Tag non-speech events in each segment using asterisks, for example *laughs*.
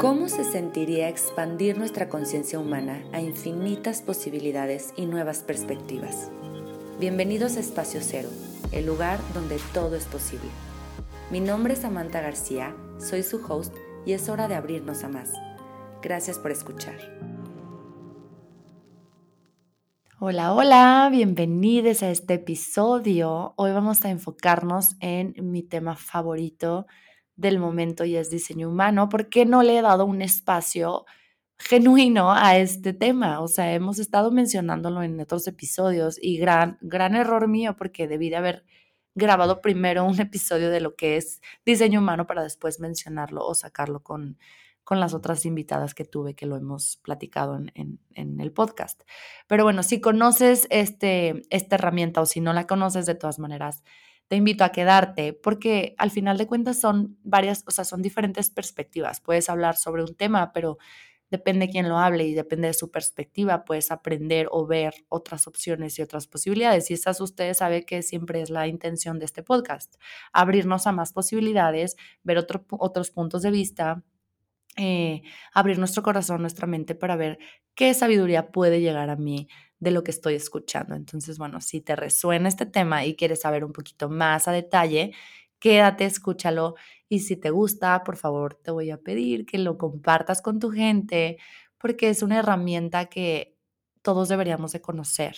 ¿Cómo se sentiría expandir nuestra conciencia humana a infinitas posibilidades y nuevas perspectivas? Bienvenidos a Espacio Cero, el lugar donde todo es posible. Mi nombre es Samantha García, soy su host y es hora de abrirnos a más. Gracias por escuchar. Hola, hola, bienvenidos a este episodio. Hoy vamos a enfocarnos en mi tema favorito del momento y es diseño humano, porque no le he dado un espacio genuino a este tema. O sea, hemos estado mencionándolo en otros episodios y gran, gran error mío porque debí de haber grabado primero un episodio de lo que es diseño humano para después mencionarlo o sacarlo con, con las otras invitadas que tuve que lo hemos platicado en, en, el podcast. Pero bueno, si conoces este, esta herramienta o si no la conoces de todas maneras, te invito a quedarte porque al final de cuentas son varias, o sea, son diferentes perspectivas. Puedes hablar sobre un tema, pero depende de quién lo hable y depende de su perspectiva, puedes aprender o ver otras opciones y otras posibilidades. Y esas ustedes saben que siempre es la intención de este podcast, abrirnos a más posibilidades, ver otros puntos de vista, eh, abrir nuestro corazón, nuestra mente para ver qué sabiduría puede llegar a mí de lo que estoy escuchando. Entonces, bueno, si te resuena este tema y quieres saber un poquito más a detalle, quédate, escúchalo y si te gusta, por favor, te voy a pedir que lo compartas con tu gente porque es una herramienta que todos deberíamos de conocer.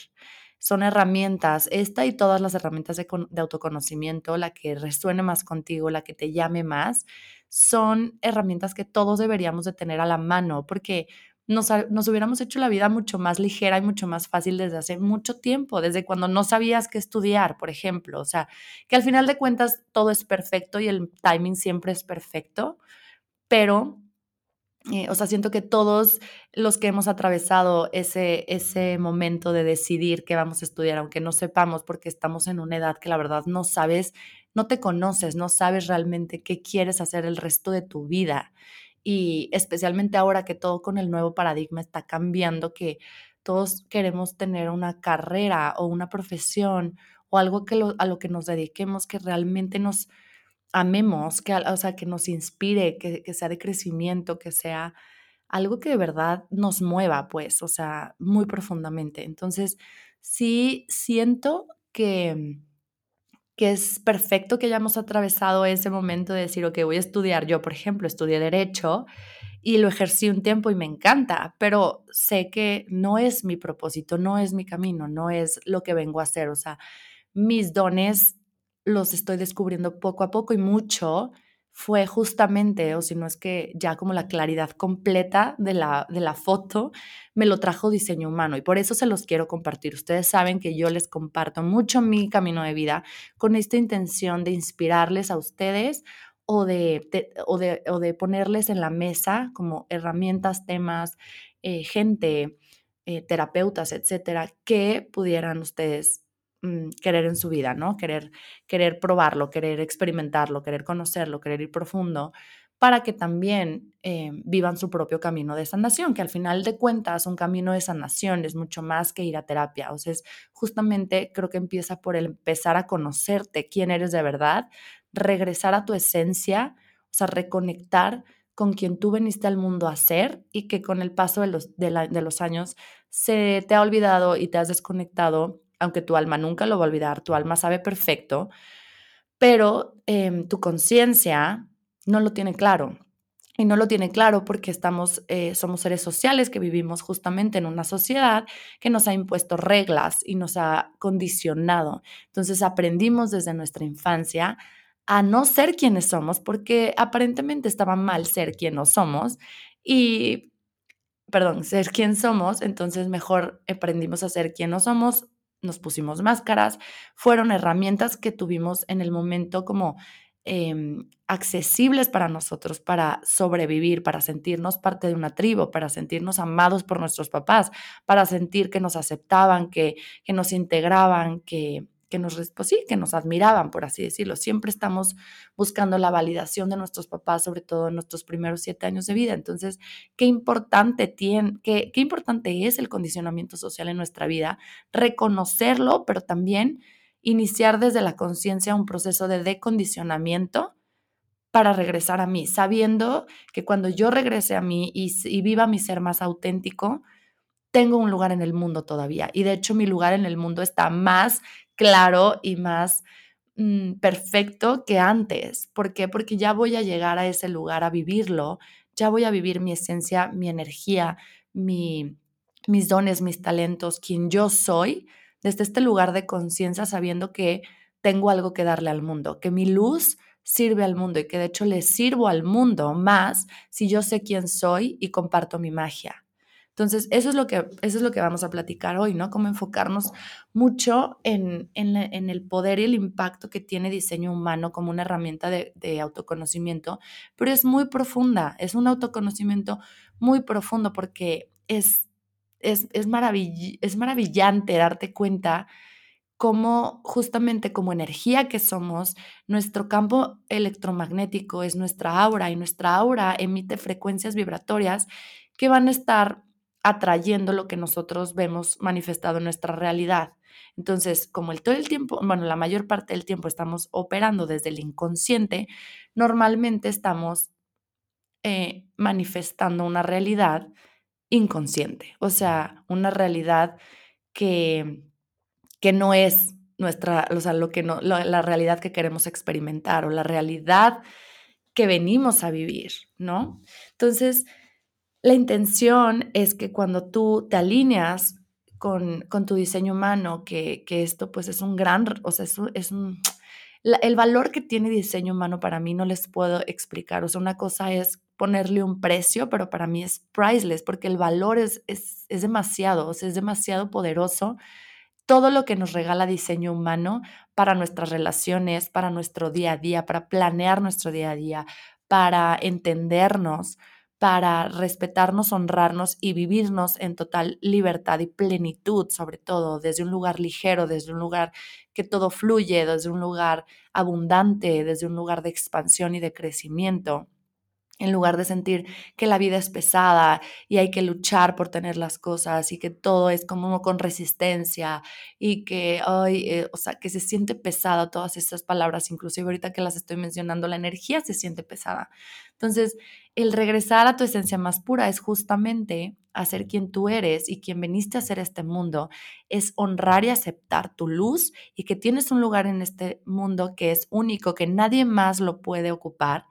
Son herramientas, esta y todas las herramientas de, de autoconocimiento, la que resuene más contigo, la que te llame más, son herramientas que todos deberíamos de tener a la mano porque nos, hubiéramos hecho la vida mucho más ligera y mucho más fácil desde hace mucho tiempo, desde cuando no sabías qué estudiar, por ejemplo. O sea, que al final de cuentas todo es perfecto y el timing siempre es perfecto, pero, eh, o sea, siento que todos los que hemos atravesado ese, ese momento de decidir qué vamos a estudiar, aunque no sepamos, porque estamos en una edad que la verdad no sabes, no te conoces, no sabes realmente qué quieres hacer el resto de tu vida y especialmente ahora que todo con el nuevo paradigma está cambiando, que todos queremos tener una carrera o una profesión o algo que a lo que nos dediquemos, que realmente nos amemos, que, o sea, que nos inspire, que, que sea de crecimiento, que sea algo que de verdad nos mueva, pues, o sea, muy profundamente. Entonces, sí siento que que es perfecto que hayamos atravesado ese momento de decir, ok, voy a estudiar. Yo, por ejemplo, estudié derecho y lo ejercí un tiempo y me encanta, pero sé que no es mi propósito, no es mi camino, no es lo que vengo a hacer. O sea, mis dones los estoy descubriendo poco a poco y mucho fue justamente, o si no es que ya como la claridad completa de la, de la foto, me lo trajo diseño humano y por eso se los quiero compartir. Ustedes saben que yo les comparto mucho mi camino de vida con esta intención de inspirarles a ustedes o de, o de, ponerles en la mesa como herramientas, temas, eh, gente, eh, terapeutas, etcétera, que pudieran ustedes Mm, querer en su vida, ¿no? Querer, querer probarlo, querer experimentarlo, querer conocerlo, querer ir profundo, para que también eh, vivan su propio camino de sanación, que al final de cuentas un camino de sanación es mucho más que ir a terapia. O sea, justamente creo que empieza por el empezar a conocerte quién eres de verdad, regresar a tu esencia, o sea, reconectar con quien tú veniste al mundo a ser y que con el paso de los, de los años se te ha olvidado y te has desconectado aunque tu alma nunca lo va a olvidar, tu alma sabe perfecto, pero em, tu conciencia no lo tiene claro. Y no lo tiene claro porque estamos, eh, somos seres sociales que vivimos justamente en una sociedad que nos ha impuesto reglas y nos ha condicionado. Entonces aprendimos desde nuestra infancia a no ser quienes somos porque aparentemente estaba mal ser quien no somos y, perdón, ser quien somos, entonces mejor aprendimos a ser quien no somos nos pusimos máscaras, fueron herramientas que tuvimos en el momento como em, accesibles para nosotros, para sobrevivir, para sentirnos parte de una tribu, para sentirnos amados por nuestros papás, para sentir que nos aceptaban, que, que nos integraban, que, que nos, pues sí, que nos admiraban, por así decirlo. Siempre estamos buscando la validación de nuestros papás, sobre todo en nuestros primeros siete años de vida. Entonces, qué importante, tiene, qué, qué importante es el condicionamiento social en nuestra vida, reconocerlo, pero también iniciar desde la conciencia un proceso de decondicionamiento para regresar a mí, sabiendo que cuando yo regrese a mí y, y viva mi ser más auténtico, tengo un lugar en el mundo todavía. Y de hecho mi lugar en el mundo está más claro y más mm, perfecto que antes. ¿Por qué? Porque ya voy a llegar a ese lugar a vivirlo, ya voy a vivir mi esencia, mi energía, mi, mis dones, mis talentos, quien yo soy, desde este lugar de conciencia, sabiendo que tengo algo que darle al mundo, que mi luz sirve al mundo y que de hecho le sirvo al mundo más si yo sé quién soy y comparto mi magia. Entonces, eso es lo que, eso es lo que vamos a platicar hoy, ¿no? Cómo enfocarnos mucho en, en, el poder y el impacto que tiene diseño humano como una herramienta de, autoconocimiento, pero es muy profunda, es un autoconocimiento muy profundo porque es, es, es, es maravillante darte cuenta cómo justamente como energía que somos, nuestro campo electromagnético es nuestra aura y nuestra aura emite frecuencias vibratorias que van a estar atrayendo lo que nosotros vemos manifestado en nuestra realidad. Entonces, como el todo el tiempo, bueno, la mayor parte del tiempo estamos operando desde el inconsciente, normalmente estamos eh, manifestando una realidad inconsciente, o sea, una realidad que, que no es nuestra, o sea, lo que no, la realidad que queremos experimentar o la realidad que venimos a vivir, ¿no? Entonces, la intención es que cuando tú te alineas con, tu diseño humano, que, esto pues es un gran, o sea, es un, el valor que tiene diseño humano para mí no les puedo explicar. O sea, una cosa es ponerle un precio, pero para mí es priceless porque el valor es, es, es demasiado, o sea, es demasiado poderoso. Todo lo que nos regala diseño humano para nuestras relaciones, para nuestro día a día, para planear nuestro día a día, para entendernos, para respetarnos, honrarnos y vivirnos en total libertad y plenitud, sobre todo desde un lugar ligero, desde un lugar que todo fluye, desde un lugar abundante, desde un lugar de expansión y de crecimiento en lugar de sentir que la vida es pesada y hay que luchar por tener las cosas y que todo es como con resistencia y que, ay, eh, o sea, que se siente pesada todas esas palabras, inclusive ahorita que las estoy mencionando, la energía se siente pesada. Entonces, el regresar a tu esencia más pura es justamente hacer quien tú eres y quien viniste a hacer este mundo, es honrar y aceptar tu luz y que tienes un lugar en este mundo que es único, que nadie más lo puede ocupar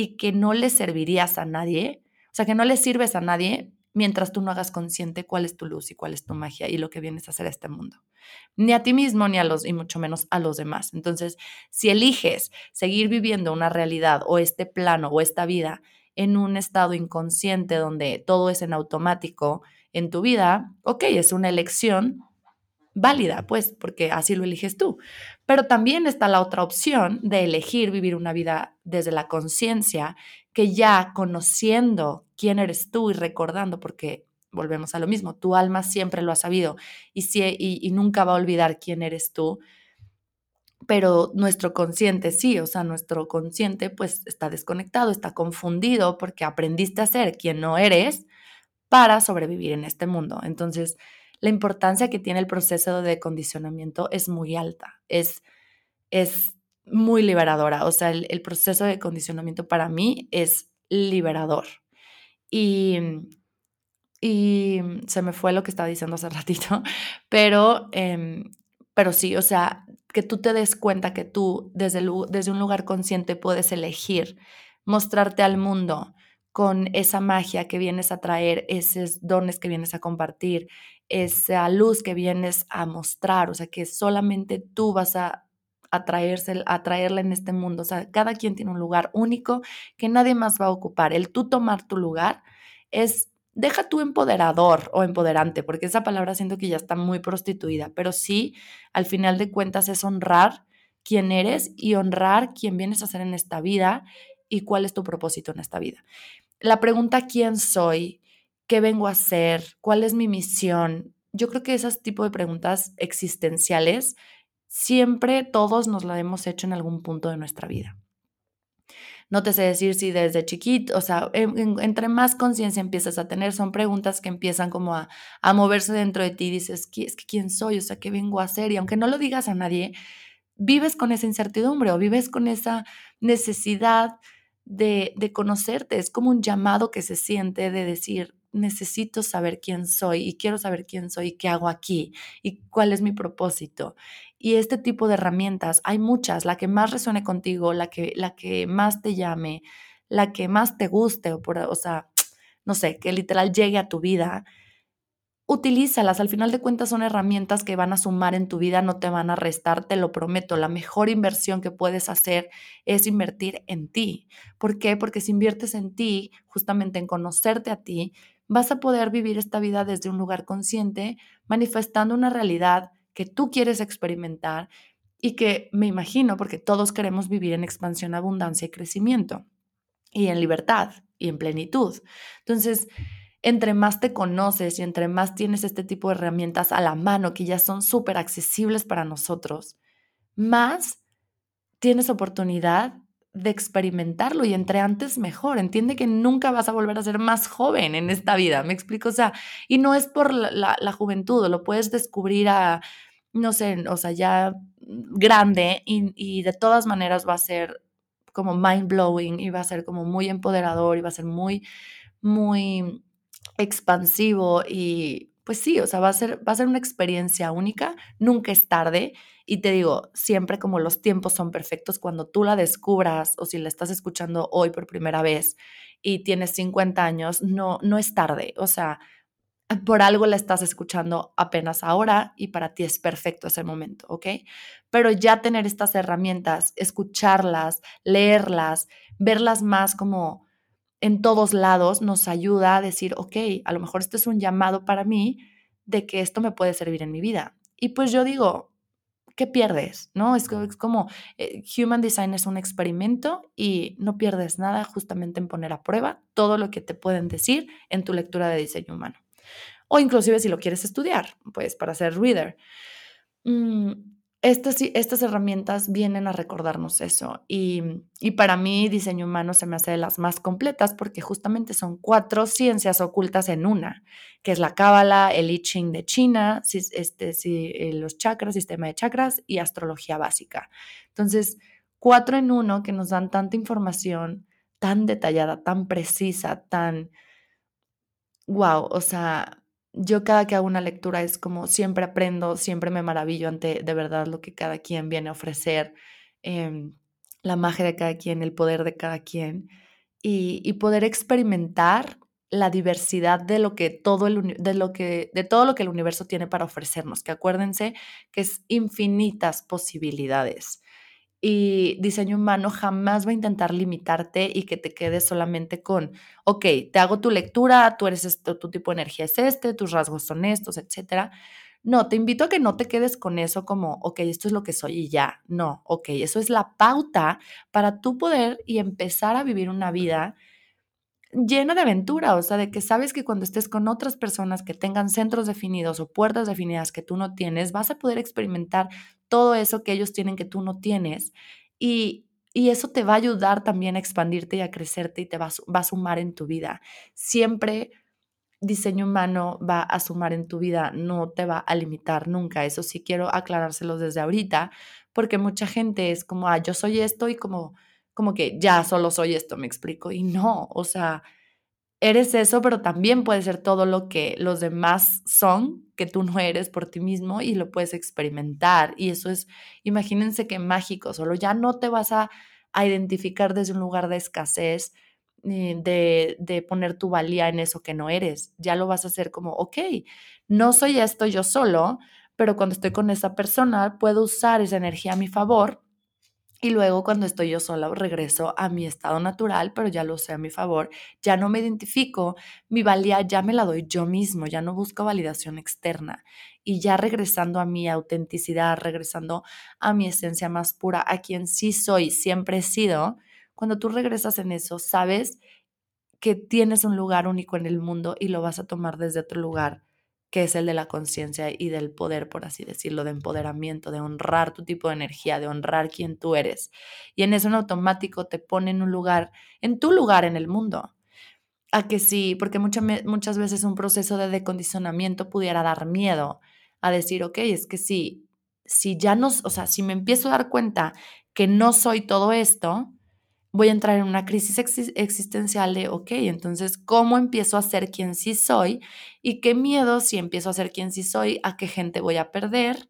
y que no le servirías a nadie, o sea, que no le sirves a nadie mientras tú no hagas consciente cuál es tu luz y cuál es tu magia y lo que vienes a hacer a este mundo. Ni a ti mismo, ni a los, y mucho menos a los demás. Entonces, si eliges seguir viviendo una realidad o este plano o esta vida en un estado inconsciente donde todo es en automático en tu vida, ok, es una elección válida, pues, porque así lo eliges tú. Pero también está la otra opción de elegir vivir una vida desde la conciencia, que ya conociendo quién eres tú y recordando, porque volvemos a lo mismo, tu alma siempre lo ha sabido y, y, nunca va a olvidar quién eres tú, pero nuestro consciente sí, o sea, nuestro consciente pues está desconectado, está confundido porque aprendiste a ser quien no eres para sobrevivir en este mundo. Entonces, la importancia que tiene el proceso de condicionamiento es muy alta, es, es muy liberadora. O sea, el, proceso de condicionamiento para mí es liberador. Y, y se me fue lo que estaba diciendo hace *laughs* ratito, pero, em, pero sí, o sea, que tú te des cuenta que tú desde, desde un lugar consciente puedes elegir mostrarte al mundo con esa magia que vienes a traer, esos dones que vienes a compartir, esa luz que vienes a mostrar, o sea, que solamente tú vas a atraerse, atraerla en este mundo. O sea, cada quien tiene un lugar único que nadie más va a ocupar. El tú tomar tu lugar es, deja tu empoderador o empoderante, porque esa palabra siento que ya está muy prostituida, pero sí, al final de cuentas es honrar quién eres y honrar quién vienes a ser en esta vida y cuál es tu propósito en esta vida. La pregunta quién soy ¿Qué vengo a hacer? ¿Cuál es mi misión? Yo creo que esos tipo de preguntas existenciales siempre todos nos la hemos hecho en algún punto de nuestra vida. No te sé decir si desde chiquito, o sea, entre más conciencia empiezas a tener, son preguntas que empiezan como a, moverse dentro de ti dices, es que quién soy, o sea, qué vengo a hacer. Y aunque no lo digas a nadie, vives con esa incertidumbre o vives con esa necesidad de conocerte, es como un llamado que se siente de decir, necesito saber quién soy y quiero saber quién soy y qué hago aquí y cuál es mi propósito. Y este tipo de herramientas, hay muchas, la que más resuene contigo, la que, la que más te llame, la que más te guste, o, por, o sea, *tsk* no sé, que literal llegue a tu vida, utilízalas. Al final de cuentas son herramientas que van a sumar en tu vida, no te van a restar, te lo prometo. La mejor inversión que puedes hacer es invertir en ti. ¿Por qué? Porque si inviertes en ti, justamente en conocerte a ti, vas a poder vivir esta vida desde un lugar consciente, manifestando una realidad que tú quieres experimentar y que me imagino, porque todos queremos vivir en expansión, abundancia y crecimiento, y en libertad y en plenitud. Entonces, entre más te conoces y entre más tienes este tipo de herramientas a la mano que ya son súper accesibles para nosotros, más tienes oportunidad de experimentarlo y entre antes mejor. Entiende que nunca vas a volver a ser más joven en esta vida, me explico, o sea, y no es por la, la, juventud, lo puedes descubrir a, no sé, o sea, ya grande y, y de todas maneras va a ser como mind blowing y va a ser como muy empoderador y va a ser muy, muy expansivo y pues sí, o sea, va a ser, va a ser una experiencia única, nunca es tarde y te digo, siempre como los tiempos son perfectos, cuando tú la descubras o si la estás escuchando hoy por primera vez y tienes 50 años, no, no es tarde, o sea, por algo la estás escuchando apenas ahora y para ti es perfecto ese momento, ¿ok? Pero ya tener estas herramientas, escucharlas, leerlas, verlas más como en todos lados nos ayuda a decir, ok, a lo mejor este es un llamado para mí de que esto me puede servir en mi vida. Y pues yo digo, ¿qué pierdes? ¿No? Es, como eh, Human Design es un experimento y no pierdes nada justamente en poner a prueba todo lo que te pueden decir en tu lectura de diseño humano. O inclusive si lo quieres estudiar, pues para ser reader. Mm, estas, estas herramientas vienen a recordarnos eso y, y, para mí diseño humano se me hace de las más completas porque justamente son cuatro ciencias ocultas en una, que es la cábala, el I Ching de China, este, eh, los chakras, sistema de chakras y astrología básica. Entonces, cuatro en uno que nos dan tanta información tan detallada, tan precisa, tan... Wow, o sea, yo cada que hago una lectura es como siempre aprendo, siempre me maravillo ante de verdad lo que cada quien viene a ofrecer, em, la magia de cada quien, el poder de cada quien y, y, poder experimentar la diversidad de lo que todo el de lo que de todo lo que el universo tiene para ofrecernos, que acuérdense que es infinitas posibilidades. Y diseño humano jamás va a intentar limitarte y que te quedes solamente con, ok, te hago tu lectura, tú eres esto, tu tipo de energía es este, tus rasgos son estos, etc. No, te invito a que no te quedes con eso como, ok, esto es lo que soy y ya. No, ok, eso es la pauta para tú poder y empezar a vivir una vida llena de aventura, o sea, de que sabes que cuando estés con otras personas que tengan centros definidos o puertas definidas que tú no tienes, vas a poder experimentar todo eso que ellos tienen que tú no tienes. Y, eso te va a ayudar también a expandirte y a crecerte y te va a, va a sumar en tu vida. Siempre diseño humano va a sumar en tu vida, no te va a limitar nunca. Eso sí quiero aclarárselo desde ahorita, porque mucha gente es como, ah, yo soy esto y como como que ya solo soy esto, me explico. Y no, o sea, eres eso, pero también puedes ser todo lo que los demás son, que tú no eres por ti mismo y lo puedes experimentar. Y eso es, imagínense qué mágico, solo ya no te vas a, identificar desde un lugar de escasez, de, de poner tu valía en eso que no eres. Ya lo vas a hacer como, ok, no soy esto yo solo, pero cuando estoy con esa persona puedo usar esa energía a mi favor y luego cuando estoy yo sola regreso a mi estado natural, pero ya lo sé a mi favor, ya no me identifico, mi valía ya me la doy yo mismo, ya no busco validación externa. Y ya regresando a mi autenticidad, regresando a mi esencia más pura, a quien sí soy, siempre he sido, cuando tú regresas en eso, sabes que tienes un lugar único en el mundo y lo vas a tomar desde otro lugar que es el de la conciencia y del poder, por así decirlo, de empoderamiento, de honrar tu tipo de energía, de honrar quién tú eres. Y en eso en automático te pone en un lugar, en tu lugar en el mundo. A que sí, porque muchas, muchas veces un proceso de decondicionamiento pudiera dar miedo a decir, ok, es que sí, si ya no, o sea, si me empiezo a dar cuenta que no soy todo esto, voy a entrar en una crisis existencial de, ok, entonces, ¿cómo empiezo a ser quien sí soy? Y qué miedo si empiezo a ser quien sí soy, a qué gente voy a perder,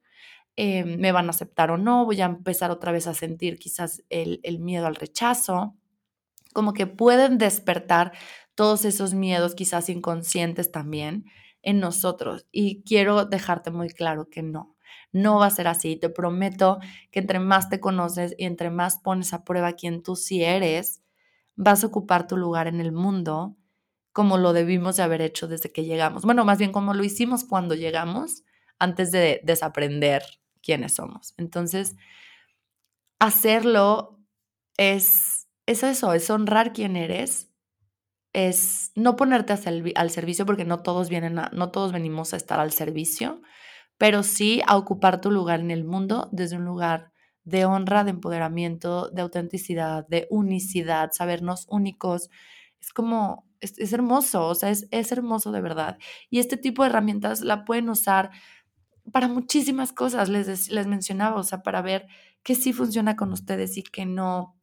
em, me van a aceptar o no, voy a empezar otra vez a sentir quizás el, el miedo al rechazo, como que pueden despertar todos esos miedos quizás inconscientes también en nosotros. Y quiero dejarte muy claro que no, no va a ser así. Te prometo que entre más te conoces y entre más pones a prueba quién tú sí eres, vas a ocupar tu lugar en el mundo como lo debimos de haber hecho desde que llegamos. Bueno, más bien como lo hicimos cuando llegamos, antes de desaprender quiénes somos. Entonces, hacerlo es, es eso, es honrar quién eres, es no ponerte al servicio porque no todos vienen no todos venimos a estar al servicio, pero sí a ocupar tu lugar en el mundo desde un lugar de honra, de empoderamiento, de autenticidad, de unicidad, sabernos únicos. Es como, es, hermoso, o sea, es, es hermoso de verdad. Y este tipo de herramientas la pueden usar para muchísimas cosas, les, les mencionaba, o sea, para ver qué sí funciona con ustedes y qué no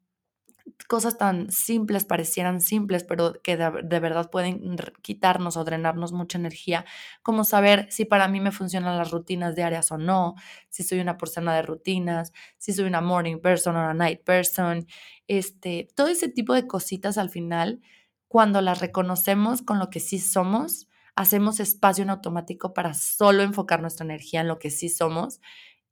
cosas tan simples parecieran simples, pero que de, verdad pueden quitarnos o drenarnos mucha energía, como saber si para mí me funcionan las rutinas diarias o no, si soy una persona de rutinas, si soy una morning person o una night person, este, todo ese tipo de cositas al final, cuando las reconocemos con lo que sí somos, hacemos espacio en automático para solo enfocar nuestra energía en lo que sí somos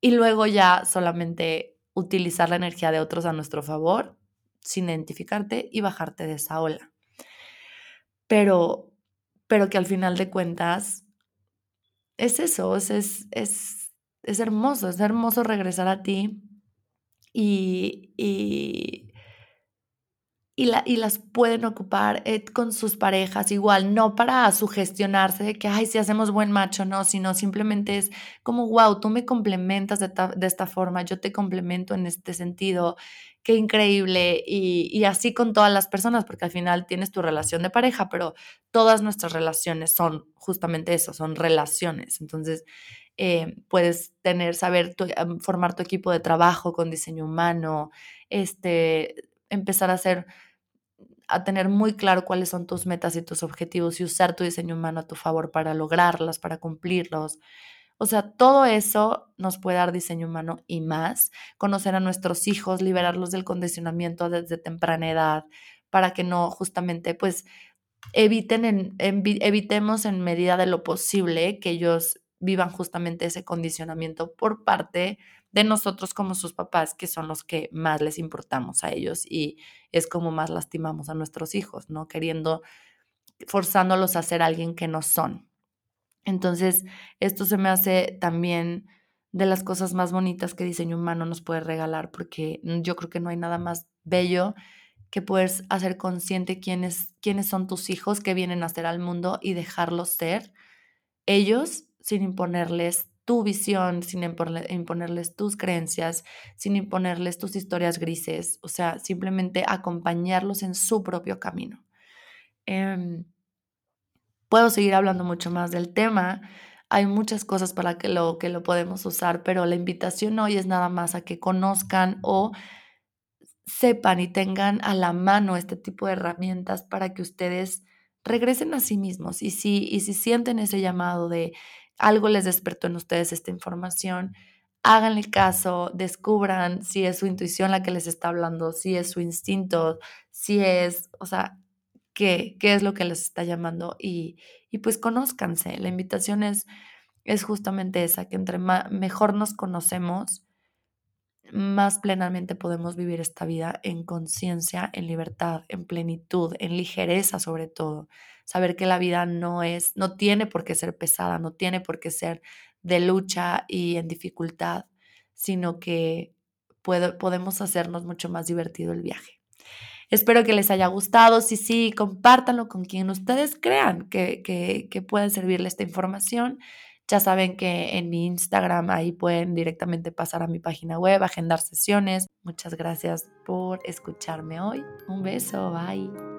y luego ya solamente utilizar la energía de otros a nuestro favor sin identificarte y bajarte de esa ola. Pero, pero que al final de cuentas es eso, es, es, es, hermoso, es hermoso regresar a ti y, y y, la, y, las pueden ocupar eh, con sus parejas igual, no para sugestionarse de que, ay, si hacemos buen macho, no, sino simplemente es como, wow, tú me complementas de esta forma, yo te complemento en este sentido, qué increíble, y, así con todas las personas, porque al final tienes tu relación de pareja, pero todas nuestras relaciones son justamente eso, son relaciones, entonces... Eh, puedes tener, saber, formar tu equipo de trabajo con diseño humano, este, empezar a hacer a tener muy claro cuáles son tus metas y tus objetivos y usar tu diseño humano a tu favor para lograrlas, para cumplirlos. O sea, todo eso nos puede dar diseño humano y más. Conocer a nuestros hijos, liberarlos del condicionamiento desde temprana edad, para que no justamente, pues, eviten en, evitemos en medida de lo posible que ellos vivan justamente ese condicionamiento por parte de nosotros como sus papás, que son los que más les importamos a ellos y es como más lastimamos a nuestros hijos, ¿no? Queriendo, forzándolos a ser alguien que no son. Entonces, esto se me hace también de las cosas más bonitas que diseño humano nos puede regalar, porque yo creo que no hay nada más bello que puedes hacer consciente quiénes, quiénes son tus hijos que vienen a ser al mundo y dejarlos ser ellos sin imponerles tu visión, sin imponerles tus creencias, sin imponerles tus historias grises, o sea, simplemente acompañarlos en su propio camino. Em, puedo seguir hablando mucho más del tema. Hay muchas cosas para que lo, que lo podemos usar, pero la invitación hoy es nada más a que conozcan o sepan y tengan a la mano este tipo de herramientas para que ustedes regresen a sí mismos y si, y si sienten ese llamado de algo les despertó en ustedes esta información, háganle caso, descubran si es su intuición la que les está hablando, si es su instinto, si es, o sea, qué, qué es lo que les está llamando y, y pues conózcanse. La invitación es, es justamente esa, que entre mejor nos conocemos, más plenamente podemos vivir esta vida en conciencia, en libertad, en plenitud, en ligereza sobre todo saber que la vida no es, no tiene por qué ser pesada, no tiene por qué ser de lucha y en dificultad, sino que podemos hacernos mucho más divertido el viaje. Espero que les haya gustado. Si sí, compártanlo con quien ustedes crean que, que, que puede servirle esta información. Ya saben que en mi Instagram ahí pueden directamente pasar a mi página web, agendar sesiones. Muchas gracias por escucharme hoy. Un beso, bye.